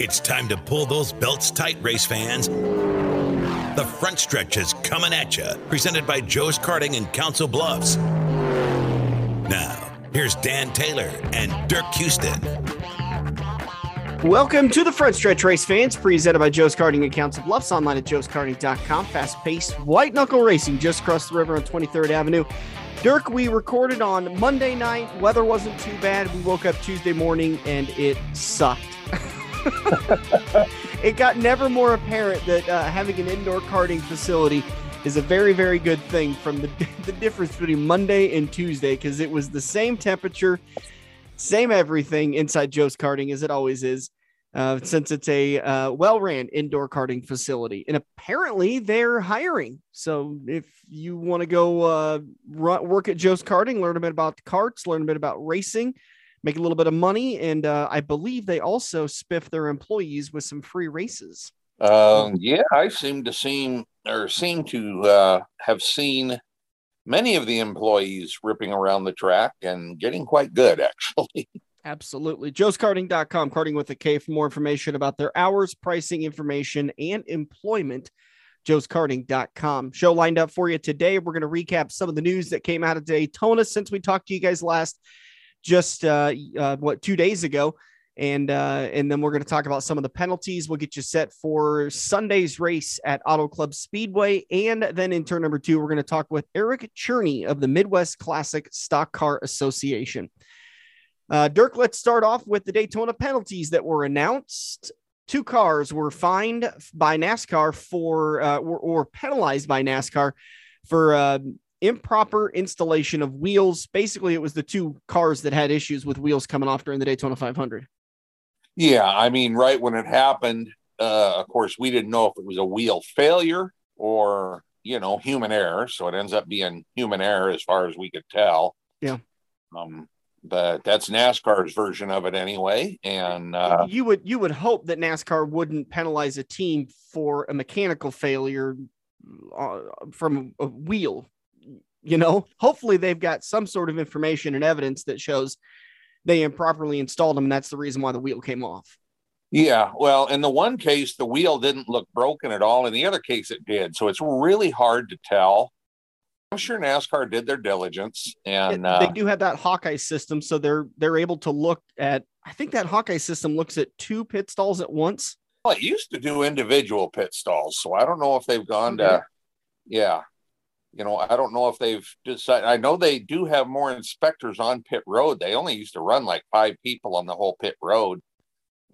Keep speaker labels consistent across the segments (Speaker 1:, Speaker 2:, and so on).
Speaker 1: It's time to pull those belts tight, race fans. The front stretch is coming at you, presented by Joe's Karting in Council Bluffs. Now, here's Dan Taylor and Dirk Houston.
Speaker 2: Welcome to the front stretch race fans, presented by Joe's Karting and Council Bluffs, online at joeskarting.com. Fast paced white knuckle racing just across the river on 23rd Avenue. Dirk, we recorded on Monday night. Weather wasn't too bad. We woke up Tuesday morning and it sucked. it got never more apparent that uh, having an indoor karting facility is a very, very good thing from the, the difference between Monday and Tuesday because it was the same temperature, same everything inside Joe's Karting as it always is. Uh, since it's a uh, well ran indoor karting facility. And apparently they're hiring. So if you want to go uh, work at Joe's Karting, learn a bit about the carts, learn a bit about racing, make a little bit of money. And uh, I believe they also spiff their employees with some free races.
Speaker 3: Um, yeah, I seem to seem or seem to uh, have seen many of the employees ripping around the track and getting quite good, actually.
Speaker 2: Absolutely. joeskarting.com, carding with a K for more information about their hours, pricing information, and employment. joeskarting.com. Show lined up for you today. We're going to recap some of the news that came out of Daytona since we talked to you guys last, just uh, uh what, two days ago. And uh, and then we're going to talk about some of the penalties. We'll get you set for Sunday's race at Auto Club Speedway. And then in turn number two, we're going to talk with Eric Cerny of the Midwest Classic Stock Car Association. Uh, Dirk, let's start off with the Daytona penalties that were announced. Two cars were fined by NASCAR for, uh, or, or, penalized by NASCAR for uh, improper installation of wheels. Basically, it was the two cars that had issues with wheels coming off during the Daytona 500.
Speaker 3: Yeah, I mean, right when it happened, uh, of course, we didn't know if it was a wheel failure or you know human error. So it ends up being human error as far as we could tell.
Speaker 2: Yeah.
Speaker 3: Um, but that's NASCAR's version of it anyway. And uh,
Speaker 2: you would you would hope that NASCAR wouldn't penalize a team for a mechanical failure uh, from a wheel. You know, hopefully they've got some sort of information and evidence that shows they improperly installed them, and that's the reason why the wheel came off.
Speaker 3: Yeah, well, in the one case, the wheel didn't look broken at all. In the other case, it did. So it's really hard to tell. I'm sure NASCAR did their diligence, and
Speaker 2: uh, they do have that Hawkeye system, so they're they're able to look at. I think that Hawkeye system looks at two pit stalls at once.
Speaker 3: Well, it used to do individual pit stalls, so I don't know if they've gone to. Yeah, you know, I don't know if they've decided. I know they do have more inspectors on pit road. They only used to run like five people on the whole pit road,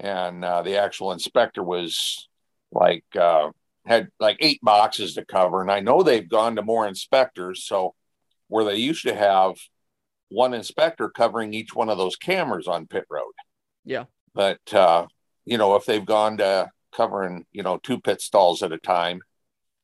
Speaker 3: and uh, the actual inspector was like uh, had like eight boxes to cover. And I know they've gone to more inspectors. So where they used to have one inspector covering each one of those cameras on pit road.
Speaker 2: Yeah.
Speaker 3: But, uh, you know, if they've gone to covering, you know, two pit stalls at a time,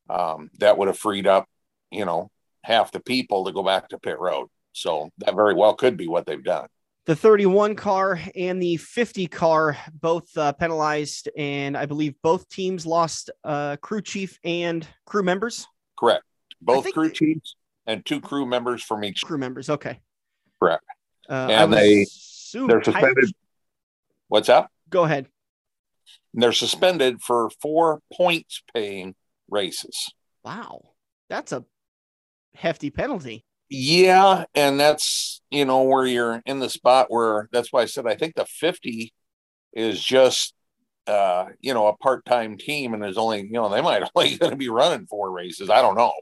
Speaker 3: um, that would have freed up, you know, half the people to go back to pit road. So that very well could be what they've done.
Speaker 2: The 31 car and the 50 car both uh, penalized and i believe both teams lost uh, crew chief and crew members?
Speaker 3: Correct. Both crew chiefs and two crew members from each
Speaker 2: crew members okay.
Speaker 3: Correct. Uh, and they they're suspended. I... what's up?
Speaker 2: Go ahead.
Speaker 3: They're suspended for four points paying races.
Speaker 2: Wow. That's a hefty penalty
Speaker 3: yeah, and that's you know where you're in the spot where that's why I said I think the 50 is just uh you know a part-time team and there's only you know they might only going to be running four races. I don't know.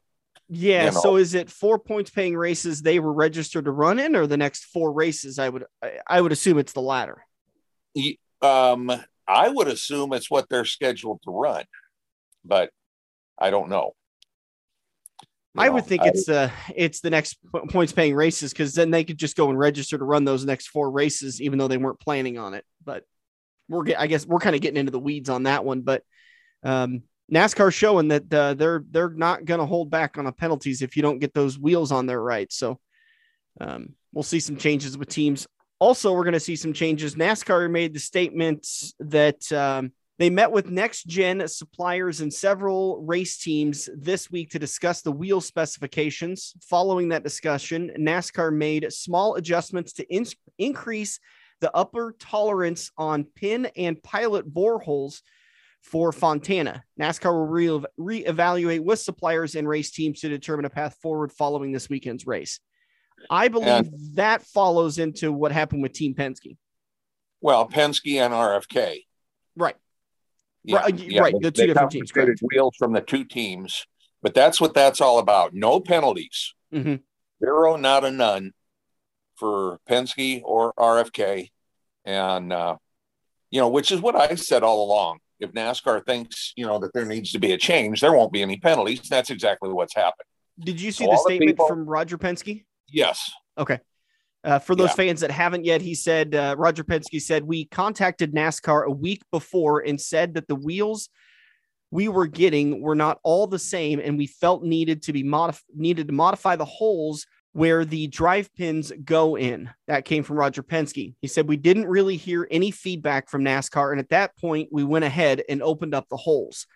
Speaker 2: Yeah, you know. so is it four points paying races they were registered to run in or the next four races I would I would assume it's the latter.
Speaker 3: Um I would assume it's what they're scheduled to run. But I don't know.
Speaker 2: I would think I, it's the it's the next points paying races because then they could just go and register to run those next four races, even though they weren't planning on it. But we're get, I guess we're kind of getting into the weeds on that one. But um, NASCAR showing that uh, they're they're not going to hold back on the penalties if you don't get those wheels on there right. So um, we'll see some changes with teams. Also, we're going to see some changes. NASCAR made the statement that um, they met with next gen suppliers and several race teams this week to discuss the wheel specifications. Following that discussion, NASCAR made small adjustments to in- increase the upper tolerance on pin and pilot boreholes for Fontana. NASCAR will re- reevaluate with suppliers and race teams to determine a path forward following this weekend's race. I believe and, that follows into what happened with Team Penske.
Speaker 3: Well, Penske and RFK.
Speaker 2: Right. Yeah, right. Yeah, right. The two different teams.
Speaker 3: Wheels from the two teams, but that's what that's all about. No penalties. Mm-hmm. Zero, not a none for Penske or RFK. And, uh, you know, which is what I said all along. If NASCAR thinks, you know, that there needs to be a change, there won't be any penalties. That's exactly what's happened.
Speaker 2: Did you see so the statement the people, from Roger Penske?
Speaker 3: Yes.
Speaker 2: Okay. Uh, for those yeah. fans that haven't yet, he said, uh, Roger Penske said, We contacted NASCAR a week before and said that the wheels we were getting were not all the same, and we felt needed to be modif- needed to modify the holes where the drive pins go in. That came from Roger Penske. He said, We didn't really hear any feedback from NASCAR. And at that point, we went ahead and opened up the holes.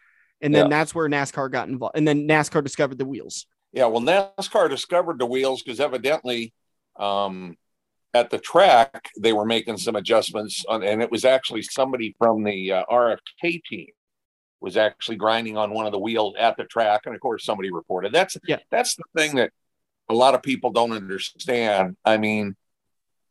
Speaker 2: And then yeah. that's where NASCAR got involved. And then NASCAR discovered the wheels.
Speaker 3: Yeah. Well, NASCAR discovered the wheels because evidently um, at the track, they were making some adjustments. On, and it was actually somebody from the uh, RFK team was actually grinding on one of the wheels at the track. And of course, somebody reported. That's yeah. that's the thing that a lot of people don't understand. I mean,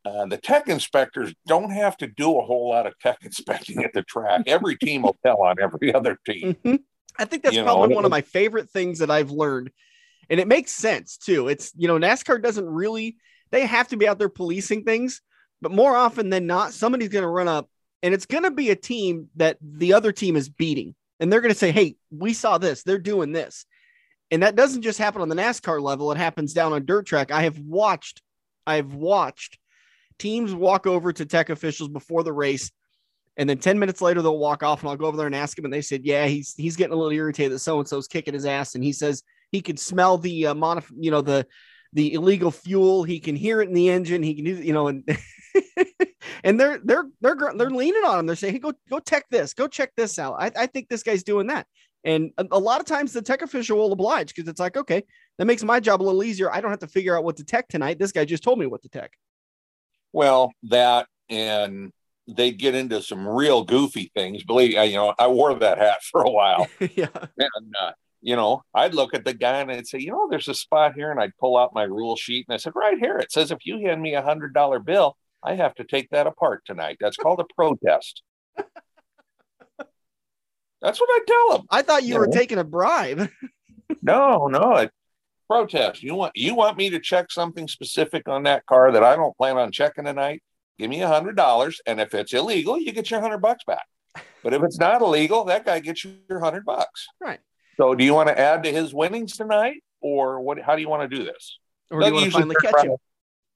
Speaker 3: uh, the tech inspectors don't have to do a whole lot of tech inspecting at the track. Every team will tell on every other team.
Speaker 2: Mm-hmm. I think that's you probably know, one of my favorite things that I've learned. And it makes sense too. It's, you know, NASCAR doesn't really, they have to be out there policing things, but more often than not, somebody's going to run up and it's going to be a team that the other team is beating. And they're going to say, Hey, we saw this, they're doing this. And that doesn't just happen on the NASCAR level, it happens down on dirt track. I have watched, I've watched teams walk over to tech officials before the race. And then 10 minutes later, they'll walk off and I'll go over there and ask him. And they said, Yeah, he's he's getting a little irritated that so and so's kicking his ass. And he says he can smell the uh, monif- you know, the the illegal fuel. He can hear it in the engine. He can do, you know, and and they're they're they're they're leaning on him. They're saying, "Hey, go go check this. Go check this out. I, I think this guy's doing that." And a, a lot of times the tech official will oblige because it's like, okay, that makes my job a little easier. I don't have to figure out what to tech tonight. This guy just told me what to tech.
Speaker 3: Well, that and they get into some real goofy things. Believe you know, I wore that hat for a while.
Speaker 2: yeah.
Speaker 3: And uh, you know, I'd look at the guy and I'd say, you know, there's a spot here, and I'd pull out my rule sheet and I said, right here, it says if you hand me a hundred dollar bill, I have to take that apart tonight. That's called a protest. That's what I tell them.
Speaker 2: I thought you, you were know? taking a bribe.
Speaker 3: no, no, it, protest. You want you want me to check something specific on that car that I don't plan on checking tonight? Give me a hundred dollars, and if it's illegal, you get your hundred bucks back. But if it's not illegal, that guy gets you your hundred bucks.
Speaker 2: Right.
Speaker 3: So, do you want to add to his winnings tonight, or what? How do you want to do this?
Speaker 2: Or do you want to finally catch him?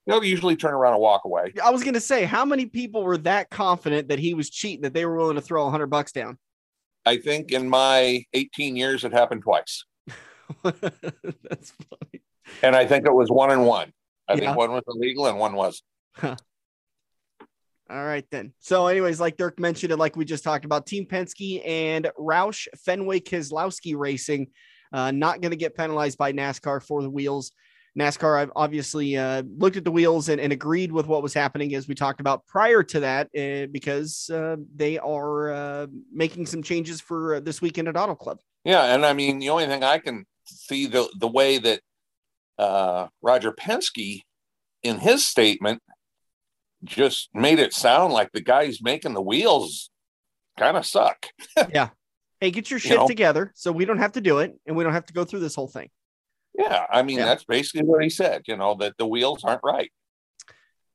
Speaker 3: They'll usually turn around and walk away.
Speaker 2: I was going to say, how many people were that confident that he was cheating that they were willing to throw a hundred bucks down?
Speaker 3: I think in my 18 years, it happened twice.
Speaker 2: That's funny.
Speaker 3: And I think it was one and one. I yeah. think one was illegal and one was.
Speaker 2: Huh. All right, then. So, anyways, like Dirk mentioned, and like we just talked about, Team Penske and Roush Fenway Keselowski Racing uh, not going to get penalized by NASCAR for the wheels. NASCAR I've obviously uh, looked at the wheels and, and, agreed with what was happening as we talked about prior to that uh, because uh, they are uh, making some changes for uh, this weekend at Auto Club.
Speaker 3: Yeah, and I mean the only thing I can see the the way that uh, Roger Penske in his statement just made it sound like the guys making the wheels kind of suck.
Speaker 2: yeah. Hey, get your shit you know? together so we don't have to do it and we don't have to go through this whole thing.
Speaker 3: Yeah, I mean yeah. that's basically what he said. You know that the wheels aren't right.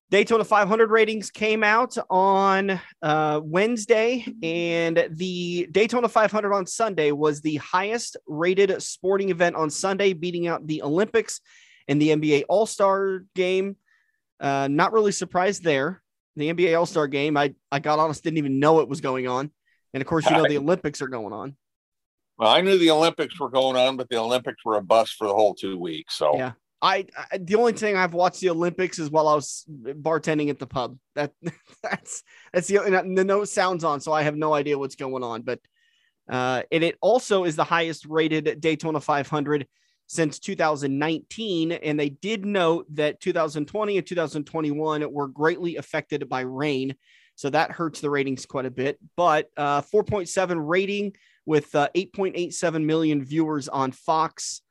Speaker 2: Daytona 500 ratings came out on uh, Wednesday, and the Daytona 500 on Sunday was the highest rated sporting event on Sunday, beating out the Olympics and the NBA All Star game. Uh, not really surprised there. The NBA All Star game, I, I got honest, didn't even know it was going on. And of course, you know, the Olympics are going on.
Speaker 3: Well, I knew the Olympics were going on, but the Olympics were a bust for the whole two weeks. So
Speaker 2: yeah, I, I, the only thing I've watched the Olympics is while I was bartending at the pub. That that's that's the only the note sounds on, so I have no idea what's going on. But uh, and it also is the highest rated Daytona 500 since 2019. And they did note that 2020 and 2021 were greatly affected by rain. So that hurts the ratings quite a bit. But uh, 4.7 rating with uh, 8.87 million viewers on Fox,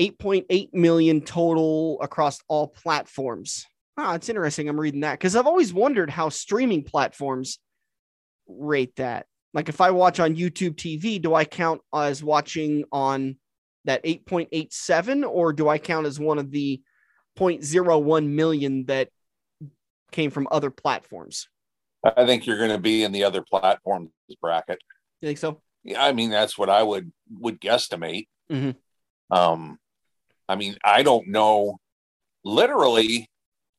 Speaker 2: 8.8 million total across all platforms. Ah, it's interesting. I'm reading that because I've always wondered how streaming platforms rate that. Like if I watch on YouTube TV, do I count as watching on that 8.87 or do I count as one of the 0.01 million that came from other platforms?
Speaker 3: I think you're going to be in the other platforms bracket.
Speaker 2: You think so?
Speaker 3: Yeah, I mean that's what I would would guesstimate.
Speaker 2: Mm-hmm.
Speaker 3: Um, I mean I don't know. Literally,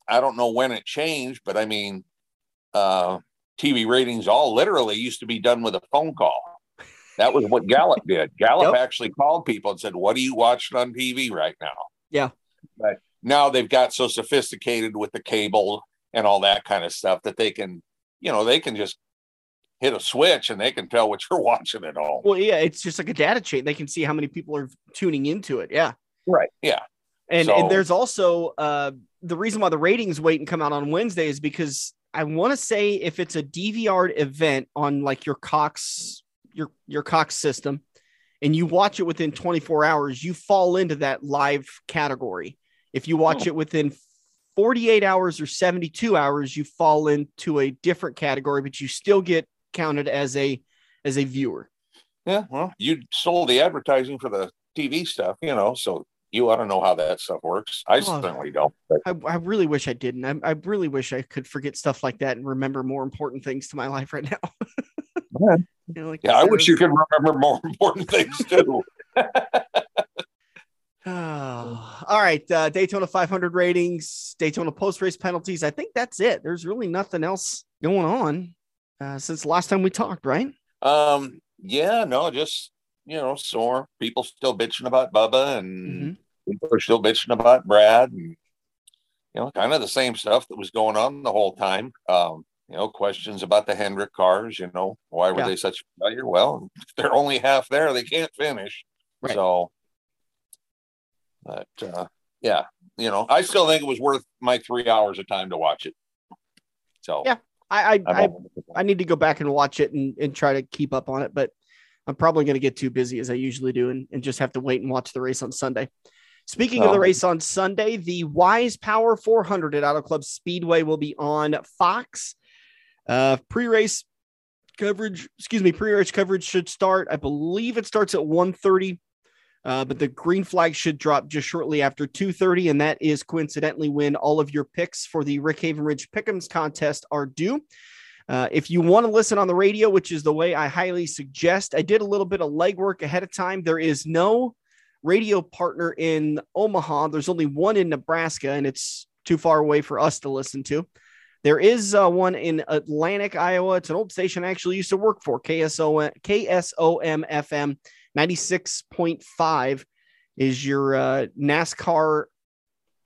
Speaker 3: I don't know when it changed, but I mean, uh, TV ratings all literally used to be done with a phone call. That was what Gallup did. Gallup yep. actually called people and said, "What are you watching on TV right now?"
Speaker 2: Yeah.
Speaker 3: But now they've got so sophisticated with the cable and all that kind of stuff that they can, you know, they can just hit a switch and they can tell what you're watching at home.
Speaker 2: Well, yeah, it's just like a data chain. They can see how many people are tuning into it. Yeah.
Speaker 3: Right. Yeah.
Speaker 2: And so, and there's also uh the reason why the ratings wait and come out on Wednesday is because I want to say if it's a DVR event on like your Cox your your Cox system and you watch it within 24 hours, you fall into that live category. If you watch oh. it within 48 hours or 72 hours, you fall into a different category, but you still get counted as a as a viewer.
Speaker 3: Yeah, well, you sold the advertising for the TV stuff, you know, so you ought to know how that stuff works. I oh, certainly don't.
Speaker 2: But. I, I really wish I didn't. I, I really wish I could forget stuff like that and remember more important things to my life right now.
Speaker 3: yeah, you know, like yeah I wish you could remember more important things too.
Speaker 2: Oh, all right. Uh, Daytona 500 ratings, Daytona post race penalties. I think that's it. There's really nothing else going on uh, since last time we talked, right?
Speaker 3: Um, yeah, no, just you know, sore. People still bitching about Bubba, and mm-hmm. people are still bitching about Brad, and you know, kind of the same stuff that was going on the whole time. Um, you know, questions about the Hendrick cars. You know, why were yeah. they such a failure? Well, they're only half there; they can't finish. Right. So, but uh, yeah, you know, I still think it was worth my three hours of time to watch it. So
Speaker 2: yeah, I I I, I, need to go back and watch it and, and try to keep up on it, but I'm probably going to get too busy as I usually do and, and just have to wait and watch the race on Sunday. Speaking of the race on Sunday, the Wise Power 400 at Auto Club Speedway will be on Fox. Uh, pre-race coverage, excuse me, pre-race coverage should start. I believe it starts at 1:30, uh, but the green flag should drop just shortly after 2:30, and that is coincidentally when all of your picks for the Rick Haven Ridge Pick'ems contest are due. Uh, if you want to listen on the radio, which is the way I highly suggest, I did a little bit of legwork ahead of time. There is no radio partner in Omaha. There's only one in Nebraska, and it's too far away for us to listen to. There is uh, one in Atlantic, Iowa. It's an old station I actually used to work for, KSO, KSOM FM 96.5 is your uh, NASCAR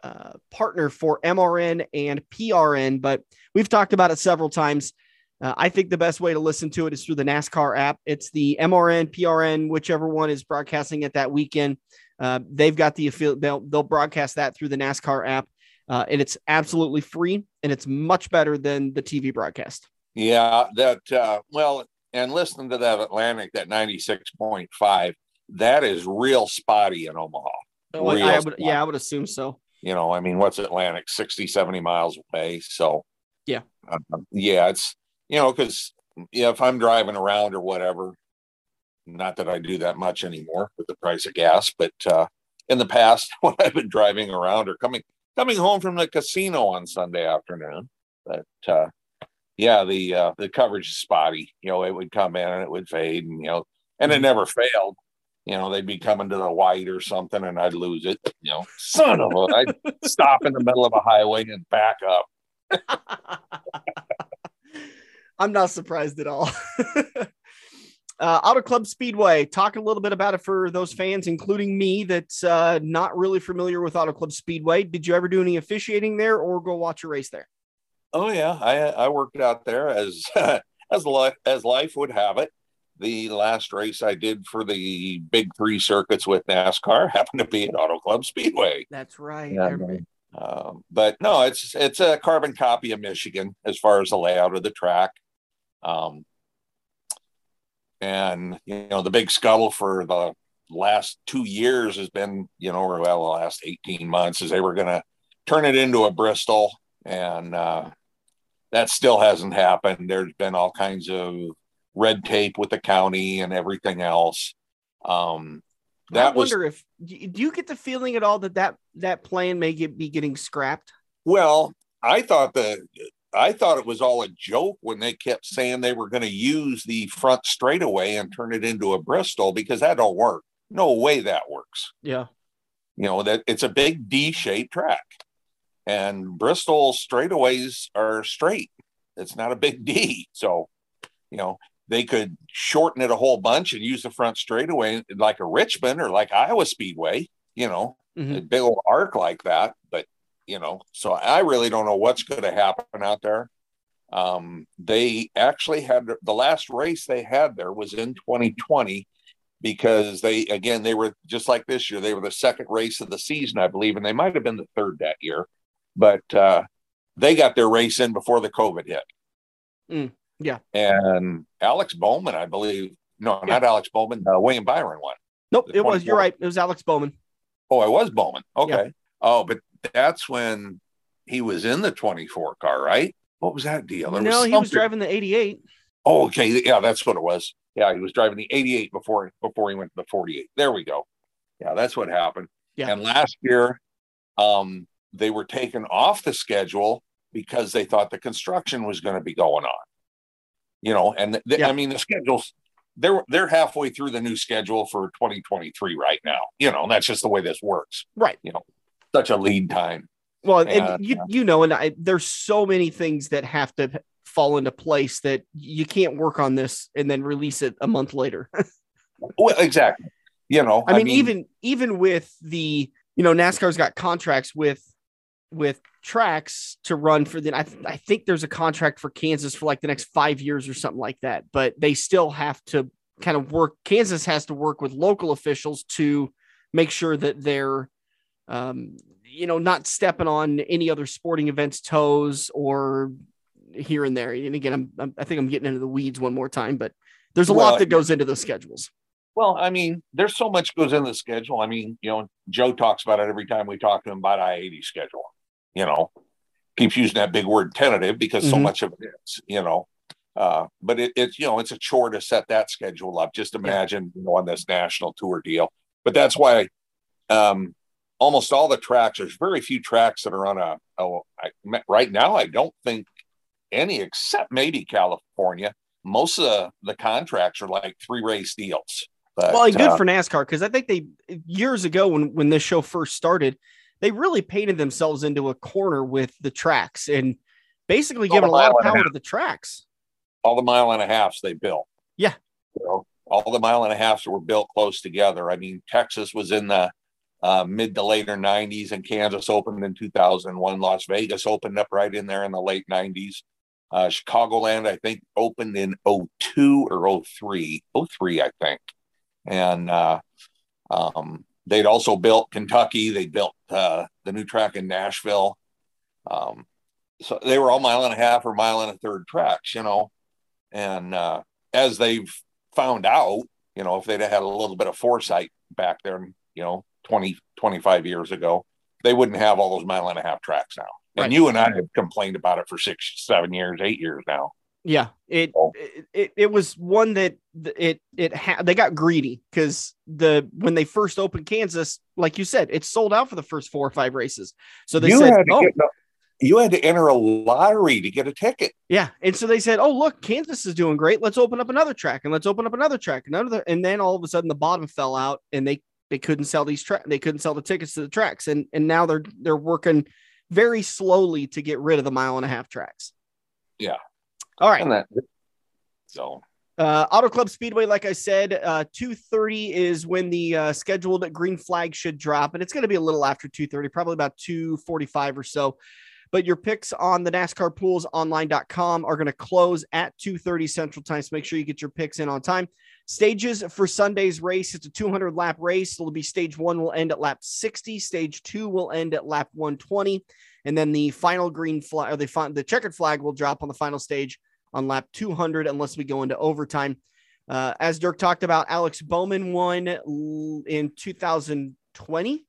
Speaker 2: uh, partner for MRN and PRN, but we've talked about it several times. Uh, I think the best way to listen to it is through the NASCAR app. It's the MRN, PRN, whichever one is broadcasting it that weekend. Uh, they've got the affiliate, they'll, they'll broadcast that through the NASCAR app. Uh, and it's absolutely free and it's much better than the TV broadcast.
Speaker 3: Yeah, that, uh, well, and listening to that Atlantic, that 96.5, that is real spotty in Omaha.
Speaker 2: Oh, I would, yeah, I would assume so.
Speaker 3: You know, I mean, what's Atlantic? 60, 70 miles away. So,
Speaker 2: yeah.
Speaker 3: Uh, yeah, it's, you know, because yeah, if I'm driving around or whatever, not that I do that much anymore with the price of gas, but uh, in the past when I've been driving around or coming coming home from the casino on Sunday afternoon, but uh, yeah, the uh, the coverage is spotty. You know, it would come in and it would fade, and you know, and it mm-hmm. never failed. You know, they'd be coming to the white or something, and I'd lose it. You know, son of a, I'd stop in the middle of a highway and back up.
Speaker 2: I'm not surprised at all. uh, Auto Club Speedway. Talk a little bit about it for those fans, including me, that's uh, not really familiar with Auto Club Speedway. Did you ever do any officiating there, or go watch a race there?
Speaker 3: Oh yeah, I I worked out there as as life as life would have it. the last race I did for the big three circuits with NASCAR happened to be at Auto Club Speedway.
Speaker 2: That's right.
Speaker 3: Yeah, um, but no, it's it's a carbon copy of Michigan as far as the layout of the track. Um, and you know the big scuttle for the last two years has been, you know, or well, the last 18 months is they were going to turn it into a Bristol. And uh, that still hasn't happened. There's been all kinds of red tape with the county and everything else. Um,
Speaker 2: that I wonder was, if do you get the feeling at all that that that plan may get, be getting scrapped?
Speaker 3: Well, I thought that I thought it was all a joke when they kept saying they were going to use the front straightaway and turn it into a Bristol because that don't work. No way that works.
Speaker 2: Yeah.
Speaker 3: You know, that it's a big D shaped track. And Bristol straightaways are straight. It's not a big D. So, you know, they could shorten it a whole bunch and use the front straightaway like a Richmond or like Iowa Speedway, you know, mm-hmm. a big old arc like that. You know, so I really don't know what's going to happen out there. Um, they actually had the last race they had there was in 2020 because they again they were just like this year they were the second race of the season i believe and they might have been the third that year but uh, they got their race in before the covid hit
Speaker 2: mm, yeah
Speaker 3: and alex bowman i believe no yeah. not alex bowman uh, william byron won
Speaker 2: nope it was you're right it was alex bowman
Speaker 3: oh it was bowman okay yeah. oh but that's when he was in the 24 car right what was that deal
Speaker 2: there no was he was driving the 88
Speaker 3: oh okay yeah that's what it was yeah, he was driving the 88 before before he went to the 48. There we go. Yeah, that's what happened. Yeah. And last year, um, they were taken off the schedule because they thought the construction was going to be going on. You know, and yeah. I mean the schedules they're they're halfway through the new schedule for 2023 right now. You know, and that's just the way this works.
Speaker 2: Right.
Speaker 3: You know, such a lead time.
Speaker 2: Well, and, and you you know, and I, there's so many things that have to fall into place that you can't work on this and then release it a month later.
Speaker 3: well, exactly. You know,
Speaker 2: I, I mean, mean, even even with the you know NASCAR's got contracts with with tracks to run for the I, th- I think there's a contract for Kansas for like the next 5 years or something like that but they still have to kind of work Kansas has to work with local officials to make sure that they're um, you know not stepping on any other sporting events toes or here and there. And again, I'm, I'm, i think I'm getting into the weeds one more time, but there's a well, lot that goes into those schedules.
Speaker 3: Well, I mean, there's so much goes in the schedule. I mean, you know, Joe talks about it every time we talk to him about I 80 schedule. You know, keeps using that big word tentative because mm-hmm. so much of it is, you know. Uh, but it, it's you know it's a chore to set that schedule up. Just imagine you know, on this national tour deal. But that's why um, almost all the tracks. There's very few tracks that are on a, a I, right now. I don't think any except maybe California. Most of the, contracts are like three race deals.
Speaker 2: But, well, good uh, for NASCAR because I think they years ago when when this show first started, they really painted themselves into a corner with the tracks and basically giving a lot of power to the tracks.
Speaker 3: All the mile and a halfs they built.
Speaker 2: Yeah.
Speaker 3: You know, all the mile and a halfs were built close together. I mean, Texas was in the uh, mid to later 90s, and Kansas opened in 2001. Las Vegas opened up right in there in the late 90s. Uh, Chicagoland, I think, opened in 02 or 03, 03, I think. And uh, um, they'd also built Kentucky. They built uh, the new track in Nashville. Um, so they were all mile and a half or mile and a third tracks, you know. And uh, as they've found out, you know, if they'd had a little bit of foresight back there, you know, 20, 25 years ago, they wouldn't have all those mile and a half tracks now. And right. you and I have complained about it for six, seven years, eight years now.
Speaker 2: Yeah, it oh. it, it was one that it it ha- they got greedy because the when they first opened Kansas, like you said, it sold out for the first four or five races. So they you said, "Oh, get,
Speaker 3: you had to enter a lottery to get a ticket."
Speaker 2: Yeah, and so they said, "Oh, look, Kansas is doing great. Let's open up another track, and let's open up another track, another." And then all of a sudden, the bottom fell out, and they they couldn't sell these track. They couldn't sell the tickets to the tracks, and and now they're they're working very slowly to get rid of the mile and a half tracks.
Speaker 3: Yeah.
Speaker 2: All right. That,
Speaker 3: so
Speaker 2: uh, Auto Club Speedway, like I said, uh, 2:30 is when the uh, scheduled green flag should drop, and it's going to be a little after 2:30, probably about 2:45 or so. But your picks on the NASCAR pools online.com are going to close at 2:30 Central Time. So make sure you get your picks in on time. Stages for Sunday's race. It's a 200 lap race. It'll be stage one will end at lap 60. Stage two will end at lap 120. And then the final green flag or the, the checkered flag will drop on the final stage on lap 200 unless we go into overtime. Uh, as Dirk talked about, Alex Bowman won in 2020.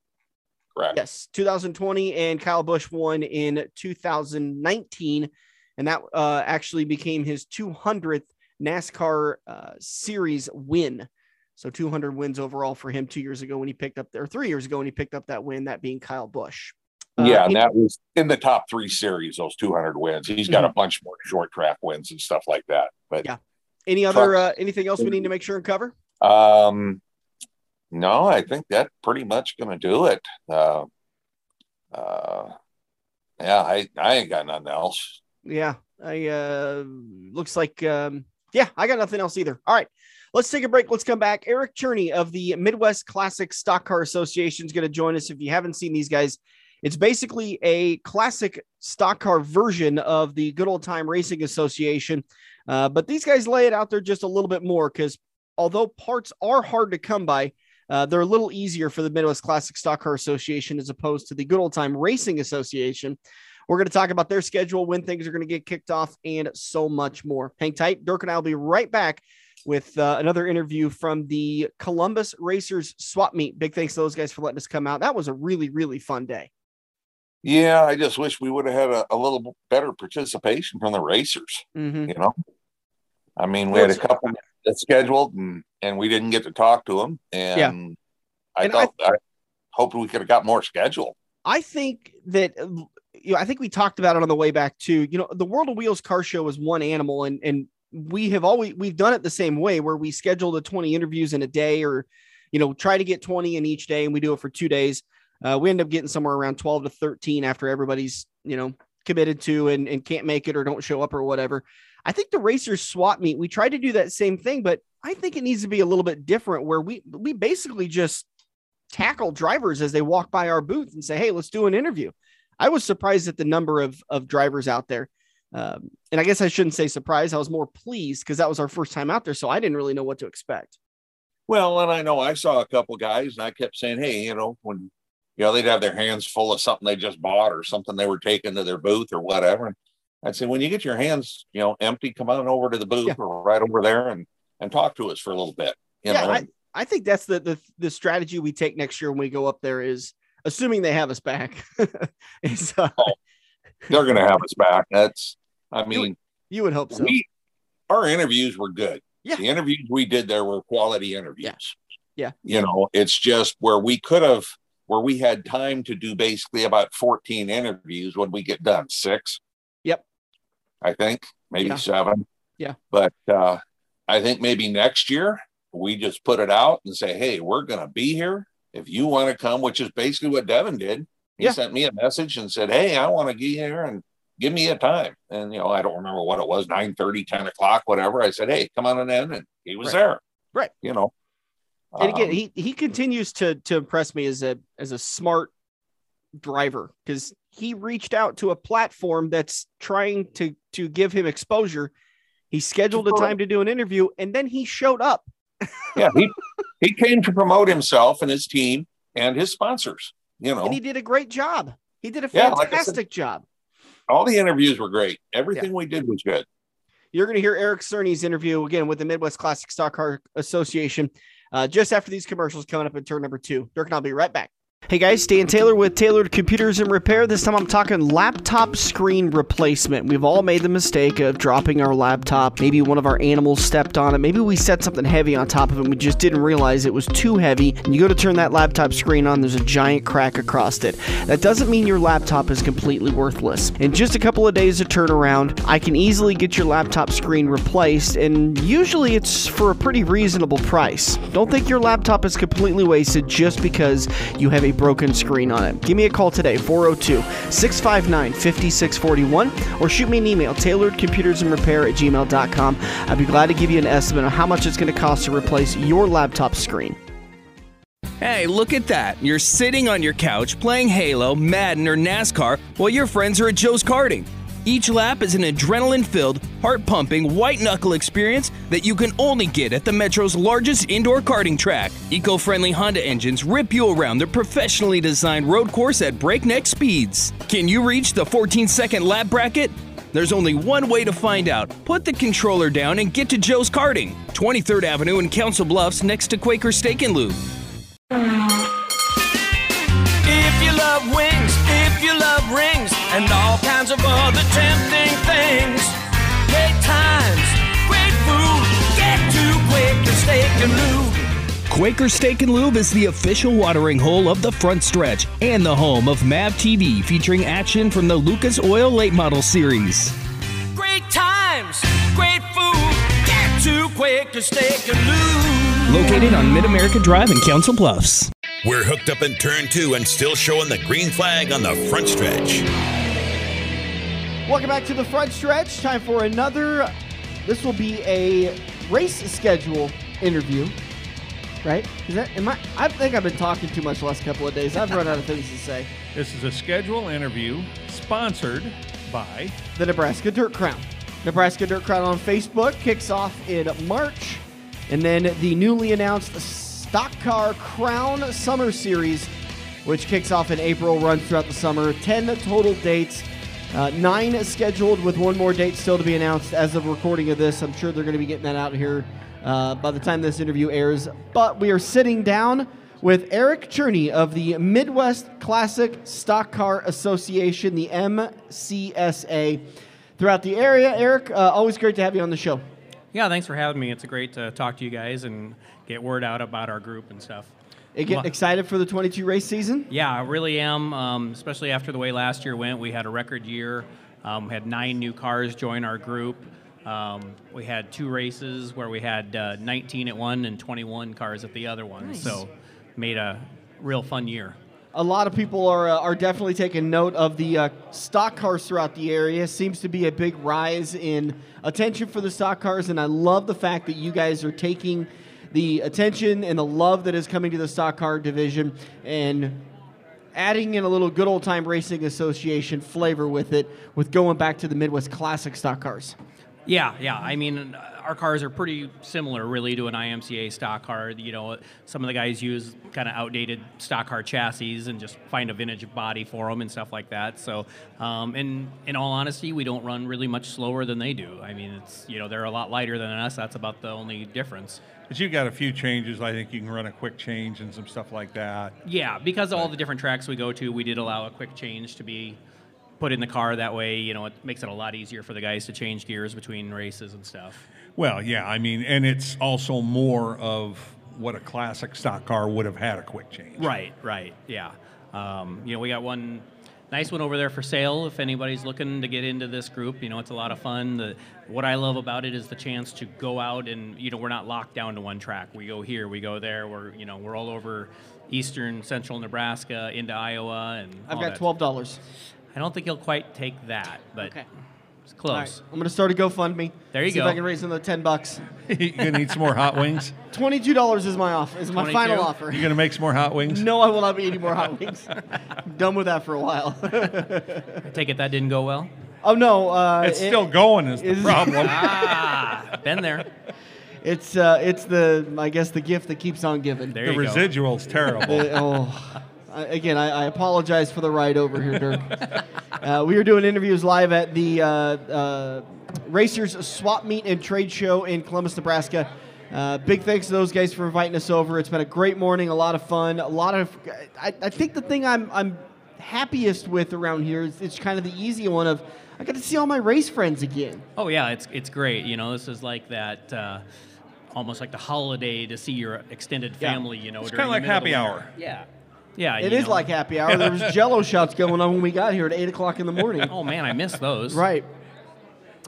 Speaker 3: Correct.
Speaker 2: Yes, 2020, and Kyle Busch won in 2019, and that uh, actually became his 200th NASCAR uh, Series win. So 200 wins overall for him two years ago when he picked up there, three years ago when he picked up that win, that being Kyle Busch.
Speaker 3: Uh, yeah, and that was in the top three series, those 200 wins. He's got mm-hmm. a bunch more short track wins and stuff like that. But
Speaker 2: yeah, any other uh, anything else we need to make sure and cover?
Speaker 3: Um, no, I think that's pretty much going to do it. Uh, uh, yeah, I I ain't got nothing else.
Speaker 2: Yeah, I uh, looks like um, yeah, I got nothing else either. All right. Let's take a break. Let's come back. Eric Cerny of the Midwest Classic Stock Car Association is going to join us. If you haven't seen these guys, it's basically a classic stock car version of the Good Old Time Racing Association. Uh, but these guys lay it out there just a little bit more because although parts are hard to come by, uh, they're a little easier for the Midwest Classic Stock Car Association as opposed to the Good Old Time Racing Association. We're going to talk about their schedule, when things are going to get kicked off, and so much more. Hang tight. Dirk and I will be right back with uh, another interview from the Columbus Racers Swap Meet. Big thanks to those guys for letting us come out. That was a really, really fun day.
Speaker 3: Yeah, I just wish we would have had a, a little better participation from the racers. Mm-hmm. You know, I mean, we had a couple scheduled and and we didn't get to talk to them. And yeah. I and thought I, I hoped we could have got more scheduled.
Speaker 2: I think that you know, I think we talked about it on the way back too. You know, the World of Wheels car show is one animal, and and we have always we've done it the same way where we schedule the 20 interviews in a day or you know try to get 20 in each day and we do it for two days uh, we end up getting somewhere around 12 to 13 after everybody's you know committed to and, and can't make it or don't show up or whatever i think the racers swap meet we try to do that same thing but i think it needs to be a little bit different where we we basically just tackle drivers as they walk by our booth and say hey let's do an interview i was surprised at the number of of drivers out there um, and I guess I shouldn't say surprised. I was more pleased because that was our first time out there, so I didn't really know what to expect.
Speaker 3: Well, and I know I saw a couple guys, and I kept saying, "Hey, you know, when you know they'd have their hands full of something they just bought or something they were taking to their booth or whatever." And I'd say, "When you get your hands, you know, empty, come on over to the booth yeah. or right over there and and talk to us for a little bit."
Speaker 2: yeah, know? I, I think that's the, the the strategy we take next year when we go up there is assuming they have us back.
Speaker 3: is, uh, oh, they're going to have us back. That's I mean,
Speaker 2: you, you would hope so.
Speaker 3: We, our interviews were good. Yeah. The interviews we did there were quality interviews.
Speaker 2: Yeah.
Speaker 3: yeah. You know, it's just where we could have, where we had time to do basically about 14 interviews when we get done. Six.
Speaker 2: Yep.
Speaker 3: I think maybe
Speaker 2: yeah.
Speaker 3: seven.
Speaker 2: Yeah.
Speaker 3: But uh, I think maybe next year we just put it out and say, hey, we're going to be here. If you want to come, which is basically what Devin did, he yeah. sent me a message and said, hey, I want to be here and give me a time. And, you know, I don't remember what it was, 9 30, 10 o'clock, whatever. I said, hey, come on in. And he was
Speaker 2: right.
Speaker 3: there.
Speaker 2: Right.
Speaker 3: You know.
Speaker 2: And again, um, he he continues to to impress me as a as a smart driver because he reached out to a platform that's trying to to give him exposure. He scheduled a time to do an interview and then he showed up.
Speaker 3: yeah, he he came to promote himself and his team and his sponsors. You know,
Speaker 2: and he did a great job. He did a fantastic yeah, like said, job
Speaker 3: all the interviews were great. Everything yeah. we did was good.
Speaker 2: You're going to hear Eric Cerny's interview again with the Midwest Classic Stock Car Association uh, just after these commercials coming up in turn number two. Dirk and I'll be right back. Hey guys, Dan Taylor with Tailored Computers and Repair. This time I'm talking laptop screen replacement. We've all made the mistake of dropping our laptop. Maybe one of our animals stepped on it. Maybe we set something heavy on top of it and we just didn't realize it was too heavy. And you go to turn that laptop screen on, there's a giant crack across it. That doesn't mean your laptop is completely worthless. In just a couple of days of turnaround, I can easily get your laptop screen replaced, and usually it's for a pretty reasonable price. Don't think your laptop is completely wasted just because you have a broken screen on it. Give me a call today, 402 659 5641, or shoot me an email, tailoredcomputersandrepair at gmail.com. I'd be glad to give you an estimate on how much it's going to cost to replace your laptop screen.
Speaker 4: Hey, look at that. You're sitting on your couch playing Halo, Madden, or NASCAR while your friends are at Joe's Karting. Each lap is an adrenaline filled, heart pumping, white knuckle experience that you can only get at the Metro's largest indoor karting track. Eco friendly Honda engines rip you around their professionally designed road course at breakneck speeds. Can you reach the 14 second lap bracket? There's only one way to find out. Put the controller down and get to Joe's Karting, 23rd Avenue in Council Bluffs next to Quaker Steak and Lube.
Speaker 5: Kinds of other tempting things, great times, great food, get to Quaker Steak and Lube.
Speaker 4: Quaker Steak and Lube is the official watering hole of the front stretch and the home of MAV TV featuring action from the Lucas Oil Late Model series.
Speaker 5: Great times, great food, get to Quaker Steak and Lube.
Speaker 4: Located on Mid America Drive in Council Bluffs.
Speaker 1: We're hooked up in turn two and still showing the green flag on the front stretch.
Speaker 2: Welcome back to the front stretch. Time for another. This will be a race schedule interview, right? Is that am I? I think I've been talking too much the last couple of days. I've run out of things to say.
Speaker 6: This is a schedule interview sponsored by
Speaker 2: The Nebraska Dirt Crown. Nebraska Dirt Crown on Facebook kicks off in March, and then the newly announced Stock Car Crown Summer Series, which kicks off in April, runs throughout the summer. Ten total dates. Uh, nine scheduled with one more date still to be announced as of recording of this. I'm sure they're going to be getting that out here uh, by the time this interview airs. But we are sitting down with Eric Cerny of the Midwest Classic Stock Car Association, the MCSA, throughout the area. Eric, uh, always great to have you on the show.
Speaker 7: Yeah, thanks for having me. It's a great to talk to you guys and get word out about our group and stuff.
Speaker 2: You get excited for the 22 race season?
Speaker 7: Yeah, I really am, um, especially after the way last year went. We had a record year. Um, we had nine new cars join our group. Um, we had two races where we had uh, 19 at one and 21 cars at the other one.
Speaker 2: Nice.
Speaker 7: So made a real fun year.
Speaker 2: A lot of people are uh, are definitely taking note of the uh, stock cars throughout the area. Seems to be a big rise in attention for the stock cars, and I love the fact that you guys are taking the attention and the love that is coming to the stock car division and adding in a little good old time racing association flavor with it, with going back to the Midwest Classic stock cars.
Speaker 7: Yeah, yeah. I mean, our cars are pretty similar, really, to an IMCA stock car. You know, some of the guys use kind of outdated stock car chassis and just find a vintage body for them and stuff like that. So, um, and in all honesty, we don't run really much slower than they do. I mean, it's you know they're a lot lighter than us. That's about the only difference.
Speaker 6: But you've got a few changes. I think you can run a quick change and some stuff like that.
Speaker 7: Yeah, because of all the different tracks we go to, we did allow a quick change to be put in the car that way, you know, it makes it a lot easier for the guys to change gears between races and stuff.
Speaker 6: Well, yeah, I mean, and it's also more of what a classic stock car would have had a quick change.
Speaker 7: Right, right, yeah. Um, you know, we got one nice one over there for sale if anybody's looking to get into this group you know it's a lot of fun the, what i love about it is the chance to go out and you know we're not locked down to one track we go here we go there we're you know we're all over eastern central nebraska into iowa and
Speaker 2: i've got $12
Speaker 7: I don't think he'll quite take that, but
Speaker 2: Okay.
Speaker 7: it's close.
Speaker 2: right, I'm gonna start a GoFundMe.
Speaker 7: There you
Speaker 2: see
Speaker 7: go.
Speaker 2: if I can raise another ten bucks.
Speaker 6: you gonna need some more hot wings?
Speaker 2: Twenty-two dollars is my offer. Is my
Speaker 7: 22?
Speaker 2: final offer.
Speaker 6: You gonna make some more hot wings?
Speaker 2: No, I will not be eating more hot wings. I'm Done with that for a while.
Speaker 7: I take it that didn't go well.
Speaker 2: oh no, uh,
Speaker 6: It's
Speaker 2: it-
Speaker 6: still going is the
Speaker 2: is-
Speaker 6: problem.
Speaker 7: Ah, been there.
Speaker 2: It's uh, it's the I guess the gift that keeps on giving.
Speaker 7: There
Speaker 6: the
Speaker 7: you go.
Speaker 6: residual's terrible.
Speaker 2: Uh, oh, I- again, I, I apologize for the ride over here, Dirk. uh, we are doing interviews live at the uh, uh, Racers Swap Meet and Trade Show in Columbus, Nebraska. Uh, big thanks to those guys for inviting us over. It's been a great morning, a lot of fun, a lot of. I, I think the thing I'm I'm happiest with around here is it's kind of the easy one of I got to see all my race friends again.
Speaker 7: Oh yeah, it's it's great. You know, this is like that. Uh, almost like the holiday to see your extended
Speaker 2: Yeah.
Speaker 7: family. You know,
Speaker 6: It's kinda like
Speaker 7: the middle of
Speaker 6: happy hour.
Speaker 7: Yeah, yeah.
Speaker 2: It
Speaker 7: you
Speaker 2: is
Speaker 7: know.
Speaker 2: like happy hour. There was Jello shots going on when we got here at eight o'clock in the morning.
Speaker 7: Oh man, I missed those.
Speaker 2: Right.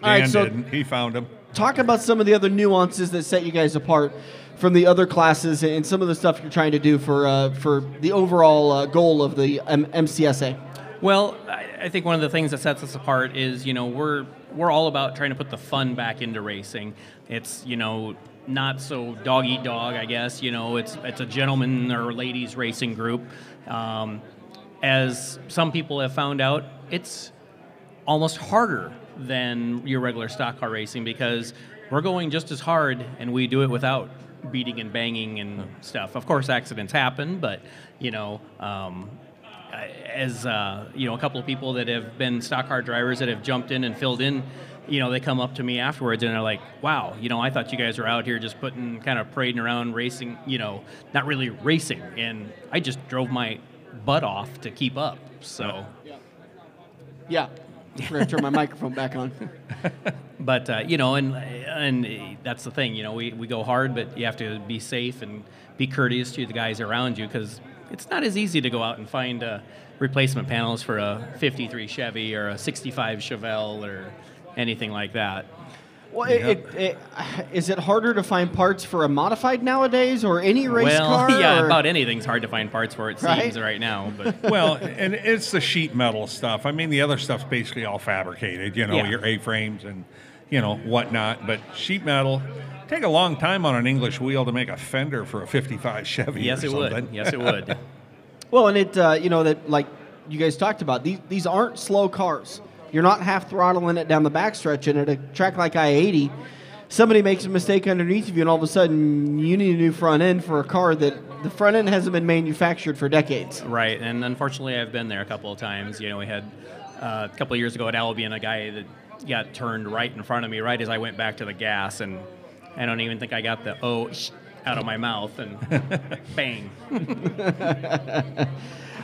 Speaker 2: All
Speaker 6: Dan
Speaker 2: right, so
Speaker 6: didn't. He found them.
Speaker 2: talk about some of the other nuances that set you guys apart from the other classes and some of the stuff you're trying to do for uh, for the overall uh, goal of the M- MCSA.
Speaker 7: Well, I, I think one of the things that sets us apart is you know we're we're all about trying to put the fun back into racing. It's you know not so dog eat dog, I guess. You know, it's it's a gentleman or ladies racing group. Um, as some people have found out, it's almost harder than your regular stock car racing because we're going just as hard and we do it without beating and banging and stuff. Of course, accidents happen, but you know, um, as uh, you know, a couple of people that have been stock car drivers that have jumped in and filled in, you know, they come up to me afterwards and they're like, "Wow, you know, I thought you guys were out here just putting kind of parading around racing, you know, not really racing, and I just drove my butt off to keep up." So.
Speaker 2: Yeah. I'm gonna turn my microphone back on.
Speaker 7: But uh, you know, and and that's the thing. You know, we, we go hard, but you have to be safe and be courteous to the guys around you because it's not as easy to go out and find uh, replacement panels for a '53 Chevy or a '65 Chevelle or anything like that.
Speaker 2: Well, it, it, it, is it harder to find parts for a modified nowadays, or any race
Speaker 7: well,
Speaker 2: car?
Speaker 7: yeah,
Speaker 2: or-
Speaker 7: about anything's hard to find parts for. It seems
Speaker 2: Right?
Speaker 7: right, now, but
Speaker 6: well, and it's the sheet metal stuff. I mean, the other stuff's basically all fabricated. You know,
Speaker 7: Yeah.
Speaker 6: your A-frames and you know whatnot. But sheet metal take a long time on an English wheel to make a fender for a '55 Chevy.
Speaker 7: yes,
Speaker 6: or
Speaker 7: it would. Yes, it would.
Speaker 2: Well, and it, uh, you know, that like you guys talked about, these these aren't slow cars. You're not half throttling it down the backstretch, and at a track like I-80, somebody makes a mistake underneath of you, and all of a sudden you need a new front end for a car that the front end hasn't been manufactured for decades.
Speaker 7: Right, and unfortunately, I've been there a couple of times. You know, we had uh, a couple of years ago at Albion a guy that got turned right in front of me right as I went back to the gas, and I don't even think I got the oh out of my mouth, and bang.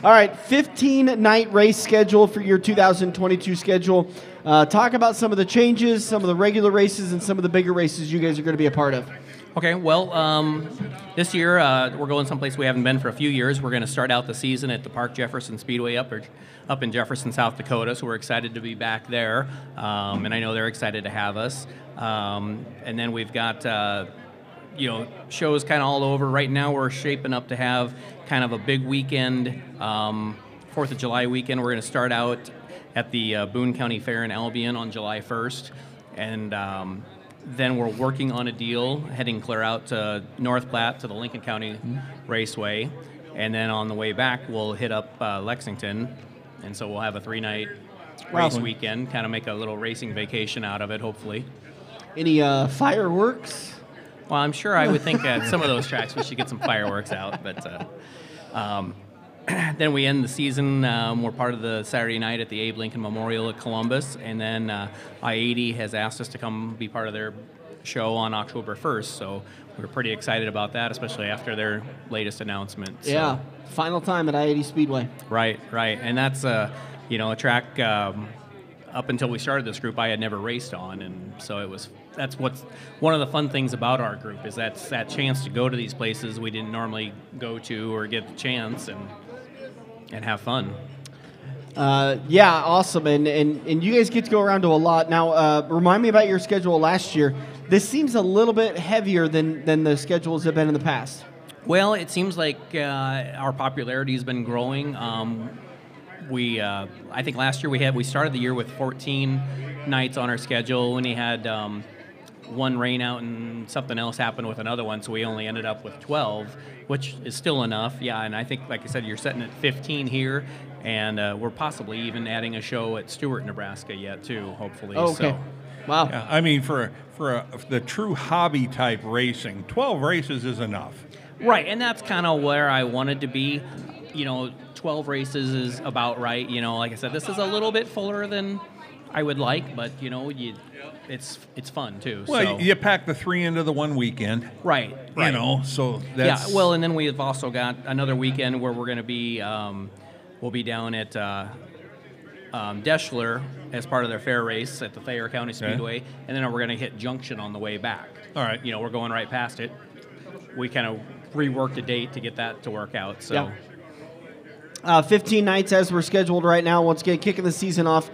Speaker 2: All right, 15 night race schedule for your 2022 schedule. Uh, talk about some of the changes, some of the regular races, and some of the bigger races you guys are going to be a part of.
Speaker 7: Okay, well, um, this year uh, we're going someplace we haven't been for a few years. We're going to start out the season at the Park Jefferson Speedway up, or, up in Jefferson, South Dakota. So we're excited to be back there, um, and I know they're excited to have us. Um, and then we've got uh, you know shows kind of all over. Right now we're shaping up to have kind of a big weekend, um, Fourth of July weekend. We're going to start out at the uh, Boone County Fair in Albion on July 1st, and um, then we're working on a deal heading clear out to North Platte to the Lincoln County Raceway, and then on the way back we'll hit up uh, Lexington, and so we'll have a three-night race weekend, kind of make a little racing vacation out of it, hopefully.
Speaker 2: Any uh, fireworks?
Speaker 7: Well, I'm sure I would think at some of those tracks we should get some fireworks out, but uh, um, then we end the season. Um, we're part of the Saturday night at the Abe Lincoln Memorial at Columbus, and then uh, I-80 has asked us to come be part of their show on October 1st. So we're pretty excited about that, especially after their latest announcement. So-
Speaker 2: Yeah, final time at I-80 Speedway.
Speaker 7: Right, right, and that's uh, you know a track. Um, up until we started this group, I had never raced on, and so it was. That's what's one of the fun things about our group is that's that chance to go to these places we didn't normally go to or get the chance and and have fun.
Speaker 2: Uh, yeah, awesome. And, and and you guys get to go around to a lot. Now, uh, remind me about your schedule last year. This seems a little bit heavier than than the schedules have been in the past.
Speaker 7: Well, it seems like uh, our popularity has been growing. Um, we, uh, I think last year we had we started the year with 14 nights on our schedule. When he had um, one rain out and something else happened with another one, so we only ended up with 12, which is still enough. Yeah, and I think, like I said, you're setting at 15 here, and uh, we're possibly even adding a show at Stuart, Nebraska yet too. Hopefully.
Speaker 2: Oh, okay.
Speaker 7: So.
Speaker 2: Wow.
Speaker 6: Yeah, I mean, for for a, the true hobby type racing, twelve races is enough.
Speaker 7: Right, and that's kind of where I wanted to be. You know, 12 races is about right. You know, like I said, this is a little bit fuller than I would like, but you know, you, it's it's fun too.
Speaker 6: Well,
Speaker 7: so.
Speaker 6: you pack the three into the one weekend.
Speaker 7: right, right.
Speaker 6: You know, so that's
Speaker 7: yeah. Well, and then we've also got another weekend where we're going to be, um, we'll be down at uh, um, Deshler as part of their fair race at the Thayer County Speedway, and then we're going to hit Junction on the way back.
Speaker 6: All right.
Speaker 7: You know, we're going right past it. We kind of reworked a date to get that to work out. So.
Speaker 2: Yeah. Uh, 15 nights as we're scheduled right now. Once again, kicking the season off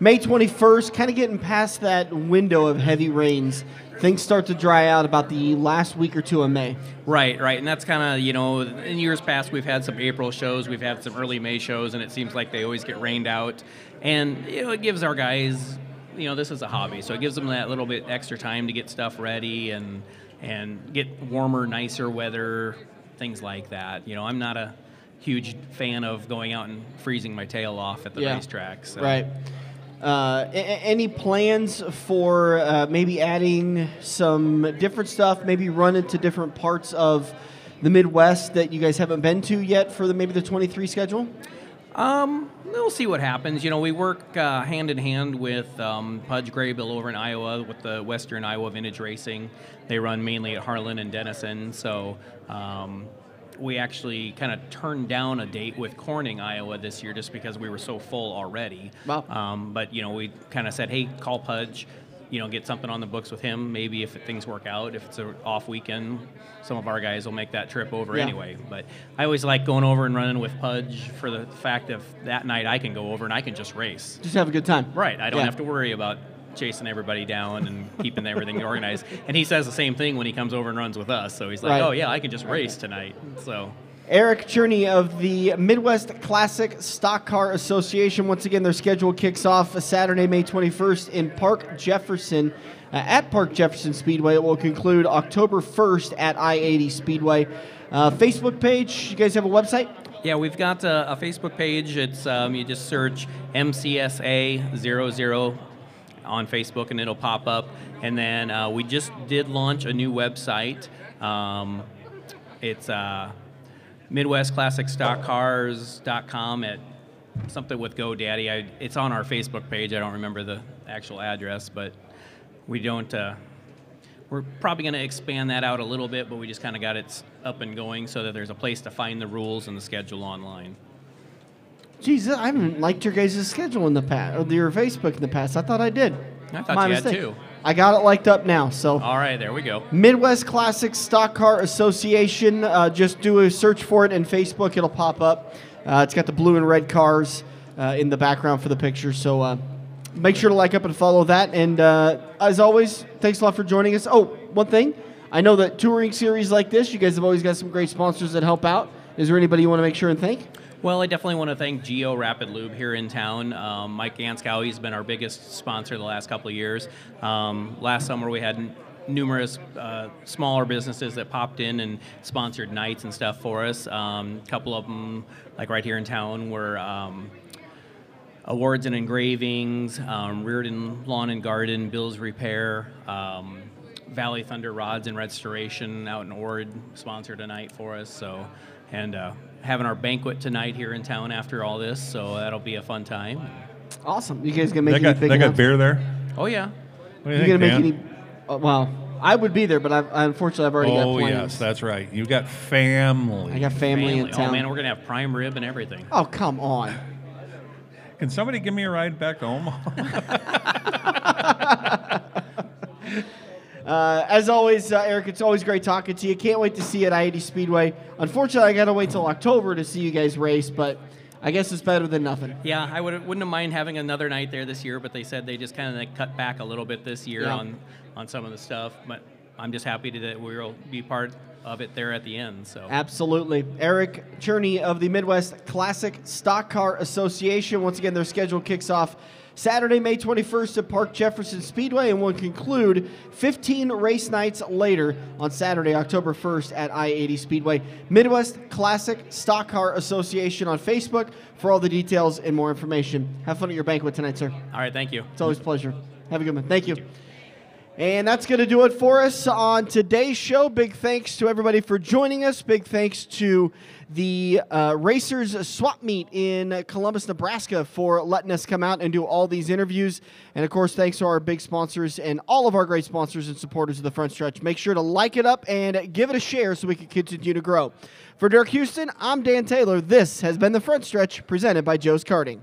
Speaker 2: May 21st, kind of getting past that window of heavy rains. Things start to dry out about the last week or two of May.
Speaker 7: Right, right, and that's kind of you know in years past we've had some April shows, we've had some early May shows, and it seems like they always get rained out, and you know it gives our guys, you know, this is a hobby, so it gives them that little bit extra time to get stuff ready and and get warmer, nicer weather, things like that. You know, I'm not a huge fan of going out and freezing my tail off at the
Speaker 2: Yeah.
Speaker 7: racetrack. So.
Speaker 2: Right. Uh, any plans for uh, maybe adding some different stuff, maybe run into different parts of the Midwest that you guys haven't been to yet for the maybe the 23 schedule?
Speaker 7: Um, we'll see what happens. You know, we work uh, hand in hand with um, Pudge Graybill over in Iowa with the Western Iowa Vintage Racing. They run mainly at Harlan and Denison, so um, we actually kind of turned down a date with Corning, Iowa this year just because we were so full already.
Speaker 2: Wow.
Speaker 7: Um, but you know, we kind of said, hey, call Pudge. You know, get something on the books with him. Maybe if things work out, if it's an off weekend, some of our guys will make that trip over
Speaker 2: Yeah.
Speaker 7: anyway. But I always like going over and running with Pudge for the fact of that night I can go over and I can just race.
Speaker 2: Just have a good time.
Speaker 7: Right. I don't
Speaker 2: Yeah.
Speaker 7: have to worry about chasing everybody down and keeping everything organized. And he says the same thing when he comes over and runs with us. So he's like,
Speaker 2: Right.
Speaker 7: "Oh yeah, I can just race tonight." So
Speaker 2: Eric Cerny of the Midwest Classic Stock Car Association. Once again, their schedule kicks off Saturday, May 21st in Park Jefferson. Uh, at Park Jefferson Speedway, it will conclude October 1st at I 80 Speedway. Uh, Facebook page, you guys have a website?
Speaker 7: yeah, we've got a, a Facebook page. It's um, you just search MCSA00 on Facebook and it'll pop up. And then uh, we just did launch a new website. Um, it's uh, MidwestClassicStockCars.com at something with GoDaddy. I, it's on our Facebook page. I don't remember the actual address, but we don't. Uh, we're probably going to expand that out a little bit, but we just kind of got it up and going so that there's a place to find the rules and the schedule online.
Speaker 2: Jesus, I haven't liked your guys' schedule in the past, or your Facebook in the past. I thought I did.
Speaker 7: I thought
Speaker 2: My
Speaker 7: you had
Speaker 2: mistake.
Speaker 7: too.
Speaker 2: I got it liked up now, so.
Speaker 7: All right, there we go.
Speaker 2: Midwest Classic Stock Car Association. Uh, just do a search for it in Facebook. It'll pop up. Uh, it's got the blue and red cars uh, in the background for the picture. So uh, make sure to like up and follow that. And uh, as always, thanks a lot for joining us. Oh, one thing. I know that touring series like this, you guys have always got some great sponsors that help out. Is there anybody you want to make sure and thank?
Speaker 7: Well, I definitely want to thank Geo Rapid Lube here in town. Um, Mike Ganskow, he's been our biggest sponsor the last couple of years. Um, last summer we had numerous uh, smaller businesses that popped in and sponsored nights and stuff for us. Um, a couple of them, like right here in town, were um, awards and engravings, um, Reardon Lawn and Garden, Bill's Repair, um, Valley Thunder Rods and Restoration out in Ord sponsored a night for us. So, and uh, having our banquet tonight here in town after all this, so that'll be a fun time.
Speaker 2: Awesome. You guys gonna make
Speaker 6: They
Speaker 2: any
Speaker 6: got,
Speaker 2: big
Speaker 6: they got beer there.
Speaker 7: Oh yeah,
Speaker 6: What do you
Speaker 2: You
Speaker 6: think,
Speaker 2: gonna make any? Uh, well, I would be there, but I've, unfortunately I've already got
Speaker 6: Oh
Speaker 2: plans.
Speaker 6: yes, that's right. You got family.
Speaker 2: I got family, in town.
Speaker 7: Oh man, we're gonna have prime rib and everything.
Speaker 2: oh come on.
Speaker 6: Can somebody give me a ride back to Omaha?
Speaker 2: Uh, as always, uh, Eric, it's always great talking to you. Can't wait to see you at I-80 Speedway. Unfortunately, I got to wait till October to see you guys race, but I guess it's better than nothing.
Speaker 7: Yeah, I would, wouldn't have mind having another night there this year, but they said they just kind of like cut back a little bit this year
Speaker 2: Yeah.
Speaker 7: on on some of the stuff. But I'm just happy to, that we'll be part of it there at the end. So
Speaker 2: Absolutely. Eric Cerny of the Midwest Classic Stock Car Association. Once again, their schedule kicks off Saturday, May 21st at Park Jefferson Speedway and will conclude 15 race nights later on Saturday, October 1st at I 80 Speedway. Midwest Classic Stock Car Association on Facebook for all the details and more information. Have fun at your banquet tonight, sir.
Speaker 7: all right, thank you.
Speaker 2: It's always a pleasure. Have a good one. Thank you. And that's going to do it for us on today's show. Big thanks to everybody for joining us. Big thanks to the uh, Racers Swap Meet in Columbus, Nebraska for letting us come out and do all these interviews. And of course, thanks to our big sponsors and all of our great sponsors and supporters of the front stretch. Make sure to like it up and give it a share so we can continue to grow. For Dirk Houston, I'm Dan Taylor. This has been the front stretch presented by Joe's Karting.